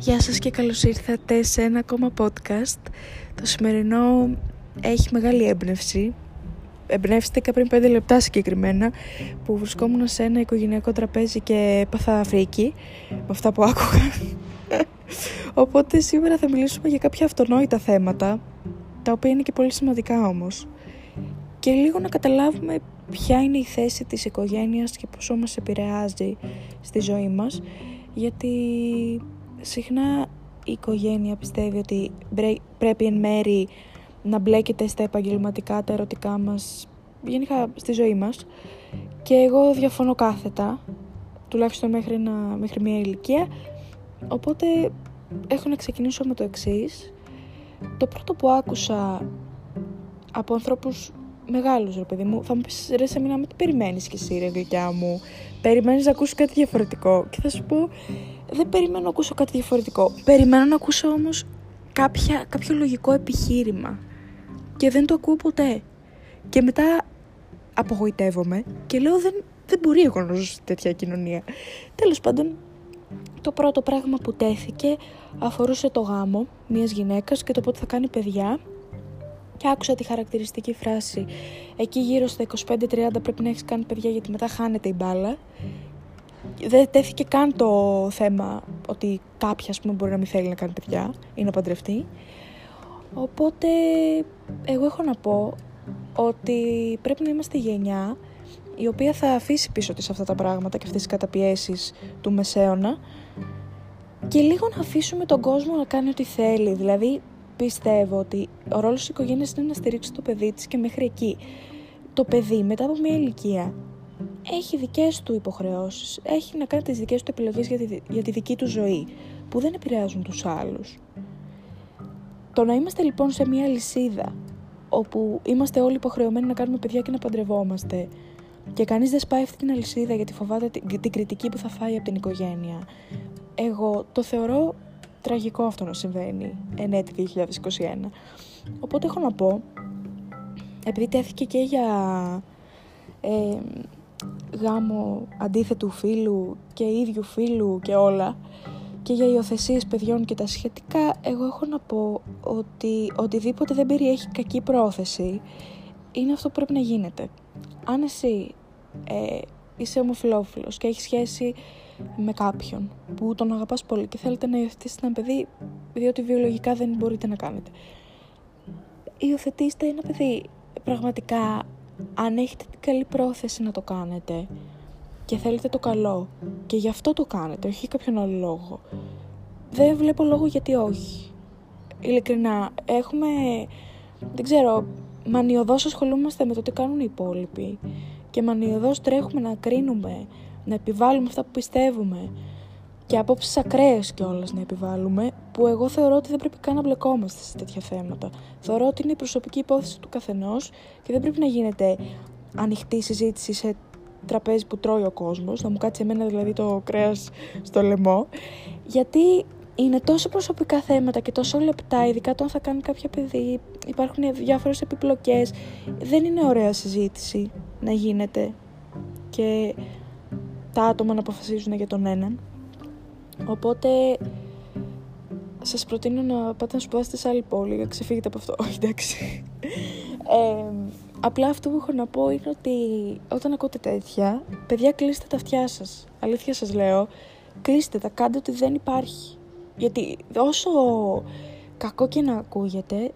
Γεια σας και καλώς ήρθατε σε ένα ακόμα podcast. Το σημερινό έχει μεγάλη έμπνευση. Εμπνεύστηκα πριν 5 λεπτά συγκεκριμένα που βρισκόμουν σε ένα οικογενειακό τραπέζι και έπαθα φρίκι με αυτά που άκουγα. Οπότε σήμερα θα μιλήσουμε για κάποια αυτονόητα θέματα τα οποία είναι και πολύ σημαντικά όμως και λίγο να καταλάβουμε ποια είναι η θέση της οικογένειας και πόσο μας επηρεάζει στη ζωή μας γιατί συχνά η οικογένεια πιστεύει ότι πρέπει εν μέρη να μπλέκεται στα επαγγελματικά, τα ερωτικά μας, γενικά στη ζωή μας. Και εγώ διαφωνώ κάθετα, τουλάχιστον μέχρι, ένα, μέχρι μια ηλικία. Οπότε έχω να ξεκινήσω με το εξής. Το πρώτο που άκουσα από ανθρώπους μεγάλους ρε παιδί μου, θα μου πεις ρε σε τι περιμένεις κι εσύ ρε γλυκιά μου, περιμένεις να ακούσεις κάτι διαφορετικό και θα σου πω δεν περιμένω να ακούσω κάτι διαφορετικό. Περιμένω να ακούσω όμως κάποια, κάποιο λογικό επιχείρημα. Και δεν το ακούω ποτέ. Και μετά απογοητεύομαι και λέω δεν, δεν μπορεί εγώ να ζω σε τέτοια κοινωνία. Τέλος πάντων, το πρώτο πράγμα που τέθηκε αφορούσε το γάμο μιας γυναίκας και το πότε θα κάνει παιδιά και άκουσα τη χαρακτηριστική φράση εκεί γύρω στα 25-30 πρέπει να έχεις κάνει παιδιά γιατί μετά χάνεται η μπάλα δεν τέθηκε καν το θέμα ότι κάποια πούμε, μπορεί να μην θέλει να κάνει παιδιά ή να παντρευτεί. Οπότε εγώ έχω να πω ότι πρέπει να είμαστε γενιά η οποία θα αφήσει πίσω της αυτά τα πράγματα και αυτές τις καταπιέσεις του μεσαίωνα και λίγο να αφήσουμε τον κόσμο να κάνει ό,τι θέλει. Δηλαδή πιστεύω ότι ο ρόλος της οικογένειας είναι να στηρίξει το παιδί της και μέχρι εκεί. Το παιδί μετά από μια ηλικία έχει δικές του υποχρεώσεις, έχει να κάνει τις δικές του επιλογές για τη, για τη δική του ζωή, που δεν επηρεάζουν τους άλλους. Το να είμαστε λοιπόν σε μια λυσίδα, όπου είμαστε όλοι υποχρεωμένοι να κάνουμε παιδιά και να παντρευόμαστε, και κανείς δεν σπάει αυτή την αλυσίδα γιατί φοβάται την, την κριτική που θα φάει από την οικογένεια, εγώ το θεωρώ τραγικό αυτό να συμβαίνει εν έτη 2021. Οπότε έχω να πω, επειδή τέθηκε και για ε, γάμο αντίθετου φίλου και ίδιου φίλου και όλα και για υιοθεσίες παιδιών και τα σχετικά, εγώ έχω να πω ότι οτιδήποτε δεν περιέχει κακή πρόθεση είναι αυτό που πρέπει να γίνεται. Αν εσύ ε, είσαι ομοφιλόφιλος και έχεις σχέση με κάποιον που τον αγαπάς πολύ και θέλετε να υιοθετήσετε ένα παιδί διότι βιολογικά δεν μπορείτε να κάνετε. Υιοθετήστε ένα παιδί πραγματικά αν έχετε την καλή πρόθεση να το κάνετε και θέλετε το καλό και γι' αυτό το κάνετε, όχι κάποιον άλλο λόγο, δεν βλέπω λόγο γιατί όχι. Ειλικρινά, έχουμε, δεν ξέρω, μανιωδώς ασχολούμαστε με το τι κάνουν οι υπόλοιποι και μανιωδώς τρέχουμε να κρίνουμε, να επιβάλλουμε αυτά που πιστεύουμε και απόψεις ακραίες κιόλας να επιβάλλουμε, που εγώ θεωρώ ότι δεν πρέπει καν να μπλεκόμαστε σε τέτοια θέματα. Θεωρώ ότι είναι η προσωπική υπόθεση του καθενός και δεν πρέπει να γίνεται ανοιχτή συζήτηση σε τραπέζι που τρώει ο κόσμος, να μου κάτσει εμένα δηλαδή το κρέας στο λαιμό, γιατί είναι τόσο προσωπικά θέματα και τόσο λεπτά, ειδικά το αν θα κάνει κάποια παιδί, υπάρχουν διάφορες επιπλοκές. Δεν είναι ωραία συζήτηση να γίνεται και τα άτομα να αποφασίζουν για τον έναν. Οπότε σας προτείνω να πάτε να σπουδάσετε σε άλλη πόλη για ξεφύγετε από αυτό. Όχι, εντάξει. Ε, απλά αυτό που έχω να πω είναι ότι όταν ακούτε τέτοια, παιδιά κλείστε τα αυτιά σας. Αλήθεια σας λέω, κλείστε τα, κάντε ότι δεν υπάρχει. Γιατί όσο κακό και να ακούγεται,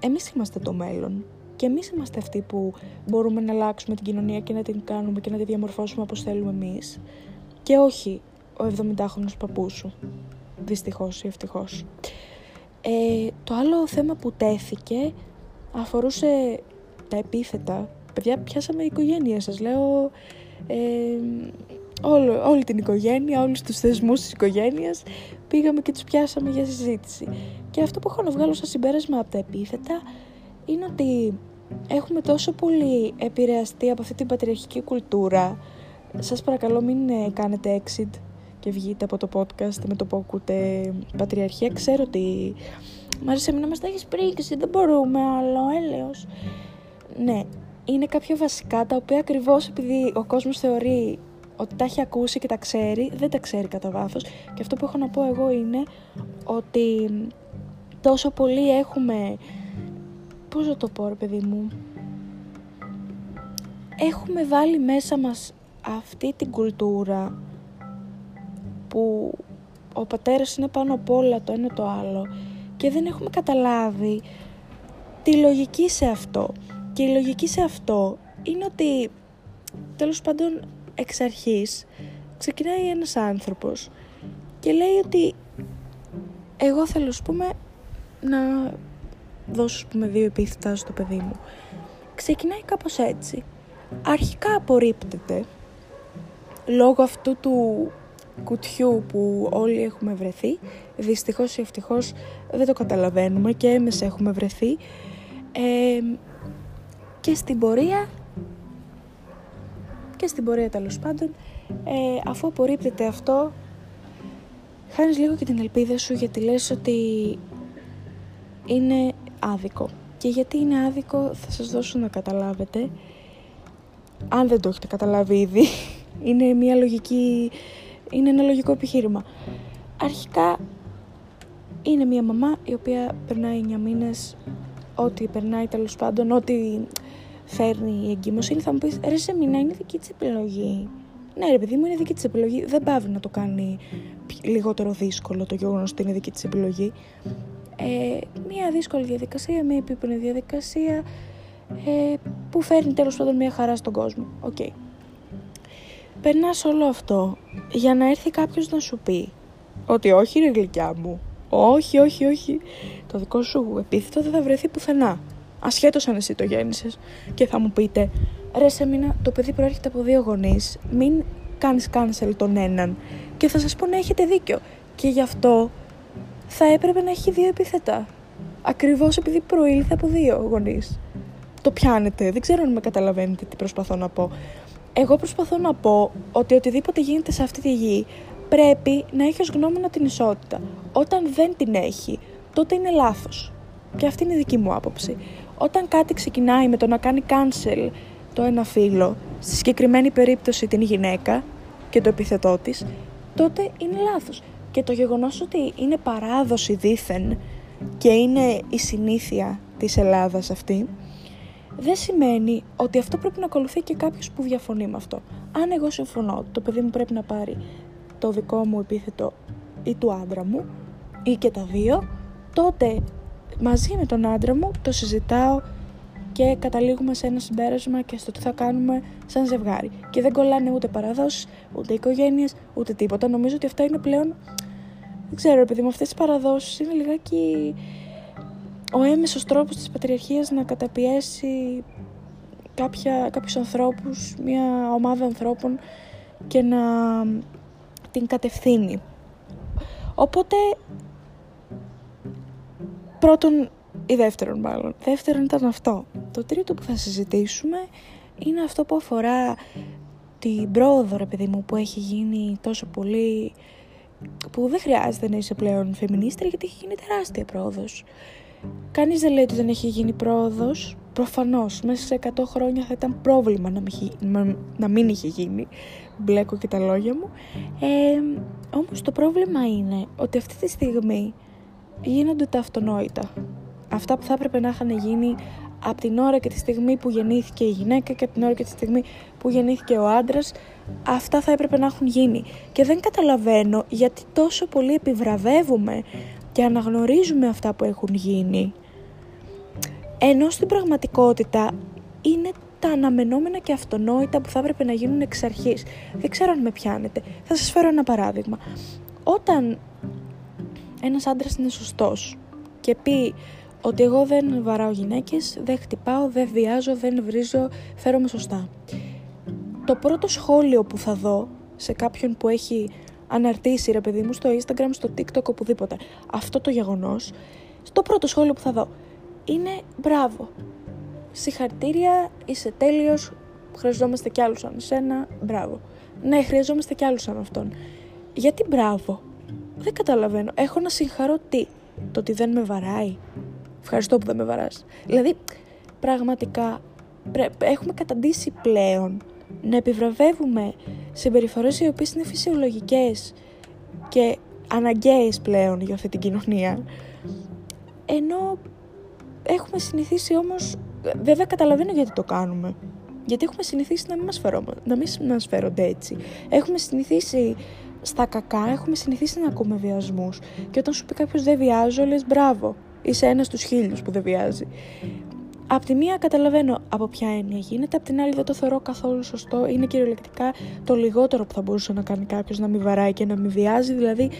εμείς είμαστε το μέλλον. Και εμείς είμαστε αυτοί που μπορούμε να αλλάξουμε την κοινωνία και να την κάνουμε και να τη διαμορφώσουμε όπως θέλουμε εμείς. Και όχι ο 70χρονος παππούς σου. Δυστυχώς ή ευτυχώς. Ε, το άλλο θέμα που τέθηκε αφορούσε τα επίθετα. Παιδιά, πιάσαμε η οικογένεια σας. Λέω ε, όλο, όλη την οικογένεια, όλους τους θεσμούς της οικογένειας πήγαμε και τους πιάσαμε για συζήτηση. Και αυτό που έχω να βγάλω σαν συμπέρασμα από τα επίθετα είναι ότι έχουμε τόσο πολύ επηρεαστεί από αυτή την πατριαρχική κουλτούρα. Σας παρακαλώ μην ε, κάνετε exit και βγείτε από το podcast με το που ακούτε πατριαρχία. Ξέρω ότι μου άρεσε να μας τα έχεις πρίξει, δεν μπορούμε άλλο, έλεος. Ναι, είναι κάποια βασικά τα οποία ακριβώς επειδή ο κόσμος θεωρεί ότι τα έχει ακούσει και τα ξέρει, δεν τα ξέρει κατά βάθος. Και αυτό που έχω να πω εγώ είναι ότι τόσο πολύ έχουμε... Πώς θα το πω ρε παιδί μου... Έχουμε βάλει μέσα μας αυτή την κουλτούρα που ο πατέρας είναι πάνω απ' όλα το ένα το άλλο και δεν έχουμε καταλάβει τη λογική σε αυτό. Και η λογική σε αυτό είναι ότι τέλος πάντων εξ αρχής ξεκινάει ένας άνθρωπος και λέει ότι εγώ θέλω ας πούμε να δώσω πούμε δύο επίθετα στο παιδί μου. Ξεκινάει κάπως έτσι. Αρχικά απορρίπτεται λόγω αυτού του κουτιού που όλοι έχουμε βρεθεί. Δυστυχώς ή ευτυχώς δεν το καταλαβαίνουμε και εμείς έχουμε βρεθεί. και στην πορεία και στην πορεία τέλος πάντων ε, αφού απορρίπτεται αυτό χάνεις λίγο και την ελπίδα σου γιατί λες ότι είναι άδικο και γιατί είναι άδικο θα σας δώσω να καταλάβετε αν δεν το έχετε καταλάβει ήδη είναι μια λογική είναι ένα λογικό επιχείρημα αρχικά είναι μια μαμά η οποία περνάει 9 μήνες ό,τι περνάει τέλος πάντων ό,τι φέρνει η εγκυμοσύνη, θα μου πεις ρε σε μήνα είναι δική της επιλογή. Ναι, ρε παιδί μου, είναι δική της επιλογή. Δεν πάβει να το κάνει λιγότερο δύσκολο το γεγονός ότι είναι δική της επιλογή. Ε, μια δύσκολη διαδικασία, μια επίπονη διαδικασία ε, που φέρνει τέλος πάντων μια χαρά στον κόσμο. OK. Okay. Περνάς όλο αυτό για να έρθει κάποιος να σου πει ότι όχι ρε γλυκιά μου, όχι, όχι, όχι, το δικό σου επίθετο δεν θα βρεθεί πουθενά. Ασχέτως αν εσύ το γέννησες και θα μου πείτε ρε Σεμίνα το παιδί προέρχεται από δύο γονείς μην κάνεις cancel τον έναν και θα σας πω να έχετε δίκιο και γι' αυτό θα έπρεπε να έχει δύο επίθετα ακριβώς επειδή προήλθε από δύο γονείς. Το πιάνετε, δεν ξέρω αν με καταλαβαίνετε τι προσπαθώ να πω εγώ προσπαθώ να πω ότι οτιδήποτε γίνεται σε αυτή τη γη πρέπει να έχει ως γνώμονα την ισότητα. Όταν δεν την έχει, τότε είναι λάθος. Και αυτή είναι η δική μου άποψη. Όταν κάτι ξεκινάει με το να κάνει cancel το ένα φίλο, στη συγκεκριμένη περίπτωση την γυναίκα και το επιθετό της, τότε είναι λάθος. Και το γεγονός ότι είναι παράδοση δήθεν και είναι η συνήθεια της Ελλάδας αυτή, δεν σημαίνει ότι αυτό πρέπει να ακολουθεί και κάποιος που διαφωνεί με αυτό. Αν εγώ συμφωνώ ότι το παιδί μου πρέπει να πάρει το δικό μου επίθετο ή του άντρα μου ή και τα δύο, τότε μαζί με τον άντρα μου το συζητάω και καταλήγουμε σε ένα συμπέρασμα και στο τι θα κάνουμε σαν ζευγάρι. Και δεν κολλάνε ούτε παραδόσεις, ούτε οικογένειες, ούτε τίποτα. Νομίζω ότι αυτά είναι πλέον, δεν ξέρω επειδή με αυτές τις παραδόσεις είναι λιγάκι ο έμεσος τρόπος της πατριαρχίας να καταπιέσει κάποια, κάποιους ανθρώπους, μια ομάδα ανθρώπων και να την κατευθύνει. Οπότε Πρώτον ή δεύτερον μάλλον. Δεύτερον ήταν αυτό. Το τρίτο που θα συζητήσουμε είναι αυτό που αφορά την πρόοδο ρε παιδί μου που έχει γίνει τόσο πολύ που δεν χρειάζεται να είσαι πλέον φεμινίστρια γιατί έχει γίνει τεράστια πρόοδος. Κανείς δεν λέει ότι δεν έχει γίνει πρόοδος. Προφανώς, μέσα σε 100 χρόνια θα ήταν πρόβλημα να μην, να μην είχε γίνει. Μπλέκω και τα λόγια μου. Ε, όμως το πρόβλημα είναι ότι αυτή τη στιγμή γίνονται τα αυτονόητα. Αυτά που θα έπρεπε να είχαν γίνει από την ώρα και τη στιγμή που γεννήθηκε η γυναίκα και από την ώρα και τη στιγμή που γεννήθηκε ο άντρας, αυτά θα έπρεπε να έχουν γίνει. Και δεν καταλαβαίνω γιατί τόσο πολύ επιβραβεύουμε και αναγνωρίζουμε αυτά που έχουν γίνει. Ενώ στην πραγματικότητα είναι τα αναμενόμενα και αυτονόητα που θα έπρεπε να γίνουν εξ αρχής. Δεν ξέρω αν με πιάνετε. Θα σας φέρω ένα παράδειγμα. Όταν ένας άντρας είναι σωστός και πει ότι εγώ δεν βαράω γυναίκες, δεν χτυπάω, δεν βιάζω, δεν βρίζω, φέρομαι σωστά. Το πρώτο σχόλιο που θα δω σε κάποιον που έχει αναρτήσει ρε παιδί μου στο Instagram, στο TikTok, οπουδήποτε αυτό το γεγονός, το πρώτο σχόλιο που θα δω είναι μπράβο. Συγχαρητήρια, είσαι τέλειος, χρειαζόμαστε κι άλλους σαν εσένα, μπράβο. Ναι, χρειαζόμαστε κι άλλους σαν αυτόν. Γιατί μπράβο, δεν καταλαβαίνω. Έχω να συγχαρώ τι; Το ότι δεν με βαράει. Ευχαριστώ που δεν με βαράς. Δηλαδή, πραγματικά έχουμε καταντήσει πλέον να επιβραβεύουμε συμπεριφορές οι οποίες είναι φυσιολογικές και αναγκαίες πλέον για αυτή την κοινωνία ενώ έχουμε συνηθίσει όμως βέβαια καταλαβαίνω γιατί το κάνουμε γιατί έχουμε συνηθίσει να μην μας, να μην μας φέρονται έτσι έχουμε συνηθίσει στα κακά έχουμε συνηθίσει να ακούμε βιασμούς. Και όταν σου πει κάποιος δεν βιάζω, λες μπράβο. Είσαι ένας στους χίλιους που δεν βιάζει. Απ' τη μία καταλαβαίνω από ποια έννοια γίνεται, απ' την άλλη δεν το θεωρώ καθόλου σωστό. Είναι κυριολεκτικά το λιγότερο που θα μπορούσε να κάνει κάποιος να μην βαράει και να μην βιάζει. Δηλαδή,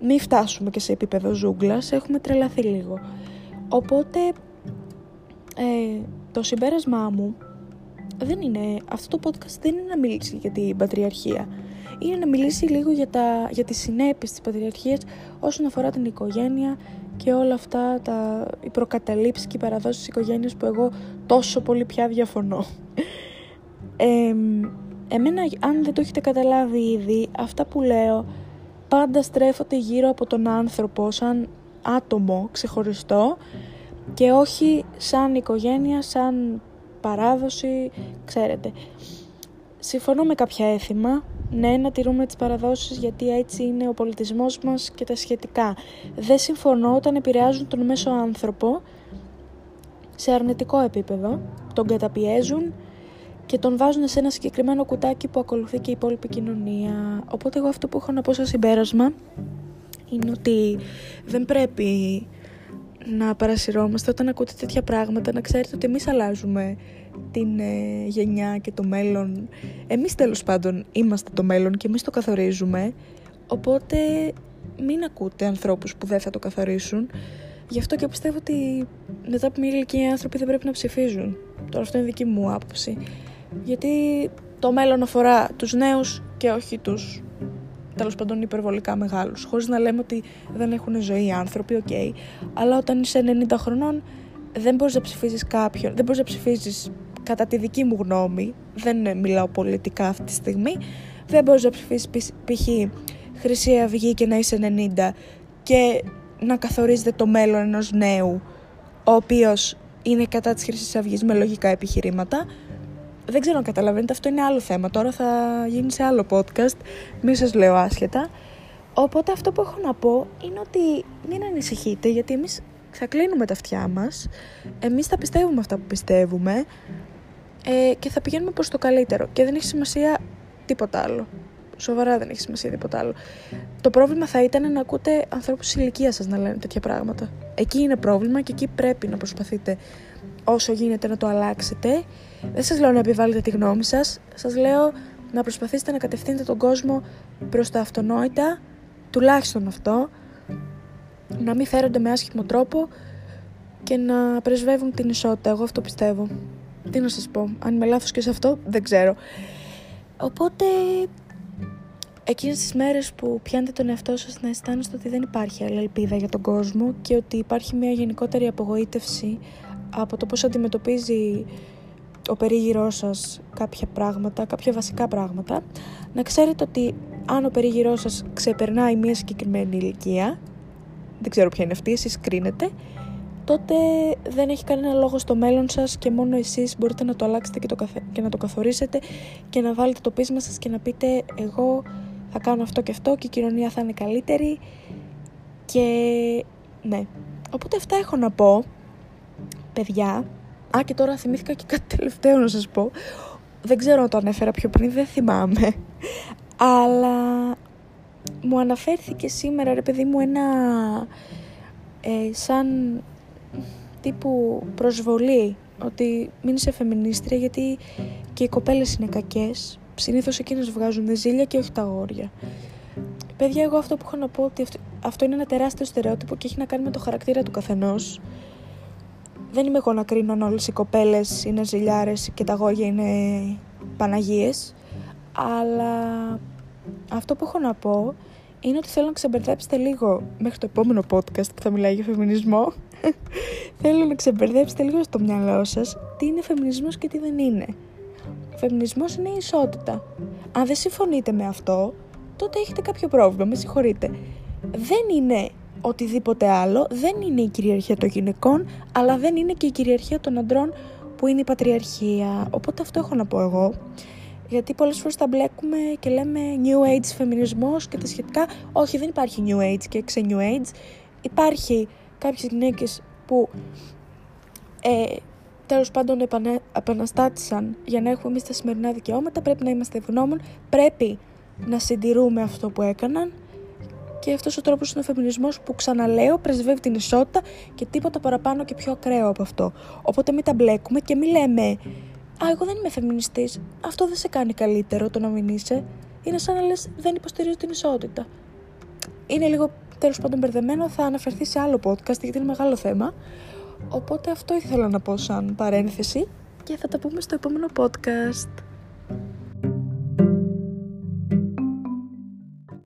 μην φτάσουμε και σε επίπεδο ζούγκλας, έχουμε τρελαθεί λίγο. Οπότε, ε, το συμπέρασμά μου δεν είναι, αυτό το podcast δεν είναι να μιλήσει για την πατριαρχία είναι να μιλήσει λίγο για, τα, για τις συνέπειες της πατριαρχίας όσον αφορά την οικογένεια και όλα αυτά τα, οι προκαταλήψεις και οι παραδόσεις της οικογένειας που εγώ τόσο πολύ πια διαφωνώ. Ε, εμένα, αν δεν το έχετε καταλάβει ήδη, αυτά που λέω πάντα στρέφονται γύρω από τον άνθρωπο σαν άτομο ξεχωριστό και όχι σαν οικογένεια, σαν παράδοση, ξέρετε. Συμφωνώ με κάποια έθιμα, ναι, να τηρούμε τις παραδόσεις γιατί έτσι είναι ο πολιτισμός μας και τα σχετικά. Δεν συμφωνώ όταν επηρεάζουν τον μέσο άνθρωπο σε αρνητικό επίπεδο, τον καταπιέζουν και τον βάζουν σε ένα συγκεκριμένο κουτάκι που ακολουθεί και η υπόλοιπη κοινωνία. Οπότε εγώ αυτό που έχω να πω σαν συμπέρασμα είναι ότι δεν πρέπει να παρασυρώμαστε όταν ακούτε τέτοια πράγματα, να ξέρετε ότι εμείς αλλάζουμε την ε, γενιά και το μέλλον. Εμείς τέλος πάντων είμαστε το μέλλον και εμείς το καθορίζουμε, οπότε μην ακούτε ανθρώπους που δεν θα το καθορίσουν. Γι' αυτό και πιστεύω ότι μετά από μια ηλικία οι άνθρωποι δεν πρέπει να ψηφίζουν. Τώρα αυτό είναι δική μου άποψη. Γιατί το μέλλον αφορά τους νέους και όχι τους τέλος πάντων υπερβολικά μεγάλους. Χωρίς να λέμε ότι δεν έχουν ζωή οι άνθρωποι, OK. Okay. Αλλά όταν είσαι 90 χρονών, δεν μπορείς να ψηφίζεις κάποιον, δεν μπορείς να ψηφίζεις κατά τη δική μου γνώμη. Δεν μιλάω πολιτικά αυτή τη στιγμή. Δεν μπορείς να ψηφίσει π.χ. Χρυσή Αυγή και να είσαι 90 και να καθορίζεται το μέλλον ενός νέου, ο οποίος είναι κατά της Χρυσής Αυγής με λογικά επιχειρήματα δεν ξέρω αν καταλαβαίνετε, αυτό είναι άλλο θέμα. Τώρα θα γίνει σε άλλο podcast, μη σας λέω άσχετα. Οπότε αυτό που έχω να πω είναι ότι μην ανησυχείτε, γιατί εμείς θα κλείνουμε τα αυτιά μας, εμείς θα πιστεύουμε αυτά που πιστεύουμε ε, και θα πηγαίνουμε προς το καλύτερο. Και δεν έχει σημασία τίποτα άλλο. Σοβαρά δεν έχει σημασία τίποτα άλλο. Το πρόβλημα θα ήταν να ακούτε ανθρώπους ηλικίας σας να λένε τέτοια πράγματα. Εκεί είναι πρόβλημα και εκεί πρέπει να προσπαθείτε όσο γίνεται να το αλλάξετε. Δεν σας λέω να επιβάλλετε τη γνώμη σας, σας λέω να προσπαθήσετε να κατευθύνετε τον κόσμο προς τα αυτονόητα, τουλάχιστον αυτό, να μην φέρονται με άσχημο τρόπο και να πρεσβεύουν την ισότητα. Εγώ αυτό πιστεύω. Τι να σας πω, αν είμαι λάθος και σε αυτό, δεν ξέρω. Οπότε, εκείνες τις μέρες που πιάνετε τον εαυτό σας να αισθάνεστε ότι δεν υπάρχει άλλη ελπίδα για τον κόσμο και ότι υπάρχει μια γενικότερη απογοήτευση από το πώς αντιμετωπίζει ο περίγυρός σας κάποια πράγματα, κάποια βασικά πράγματα, να ξέρετε ότι αν ο περίγυρός σας ξεπερνάει μια συγκεκριμένη ηλικία, δεν ξέρω ποια είναι αυτή, εσείς κρίνετε, τότε δεν έχει κανένα λόγο στο μέλλον σας και μόνο εσείς μπορείτε να το αλλάξετε και, το και να το καθορίσετε και να βάλετε το πείσμα σας και να πείτε εγώ θα κάνω αυτό και αυτό και η κοινωνία θα είναι καλύτερη και ναι. Οπότε αυτά έχω να πω παιδιά. Α, και τώρα θυμήθηκα και κάτι τελευταίο να σας πω. Δεν ξέρω αν το ανέφερα πιο πριν, δεν θυμάμαι. Αλλά μου αναφέρθηκε σήμερα, ρε παιδί μου, ένα ε, σαν τύπου προσβολή ότι μην είσαι φεμινίστρια γιατί και οι κοπέλες είναι κακές. Συνήθως εκείνες βγάζουν ζήλια και όχι τα αγόρια. Παιδιά, εγώ αυτό που έχω να πω ότι αυτό, αυτό είναι ένα τεράστιο στερεότυπο και έχει να κάνει με το χαρακτήρα του καθενός δεν είμαι εγώ να κρίνω αν όλες οι κοπέλες είναι ζηλιάρες και τα αγόρια είναι παναγίες, αλλά αυτό που έχω να πω είναι ότι θέλω να ξεμπερδέψετε λίγο μέχρι το επόμενο podcast που θα μιλάει για φεμινισμό. θέλω να ξεμπερδέψετε λίγο στο μυαλό σας τι είναι φεμινισμός και τι δεν είναι. Ο φεμινισμός είναι η ισότητα. Αν δεν συμφωνείτε με αυτό, τότε έχετε κάποιο πρόβλημα, με συγχωρείτε. Δεν είναι οτιδήποτε άλλο. Δεν είναι η κυριαρχία των γυναικών, αλλά δεν είναι και η κυριαρχία των αντρών που είναι η πατριαρχία. Οπότε αυτό έχω να πω εγώ. Γιατί πολλές φορές τα μπλέκουμε και λέμε New Age φεμινισμός και τα σχετικά. Όχι, δεν υπάρχει New Age και ξε New Age. Υπάρχει κάποιες γυναίκες που ε, τέλος πάντων επανε, επαναστάτησαν για να έχουμε εμείς τα σημερινά δικαιώματα. Πρέπει να είμαστε ευγνώμων. Πρέπει να συντηρούμε αυτό που έκαναν και αυτός ο τρόπος είναι ο φεμινισμός που ξαναλέω πρεσβεύει την ισότητα και τίποτα παραπάνω και πιο ακραίο από αυτό. Οπότε μην τα μπλέκουμε και μην λέμε Α, εγώ δεν είμαι φεμινιστής. Αυτό δεν σε κάνει καλύτερο το να μην είσαι. Είναι σαν να λες δεν υποστηρίζω την ισότητα. Είναι λίγο τέλος πάντων μπερδεμένο. Θα αναφερθεί σε άλλο podcast γιατί είναι μεγάλο θέμα. Οπότε αυτό ήθελα να πω σαν παρένθεση και θα τα πούμε στο επόμενο podcast.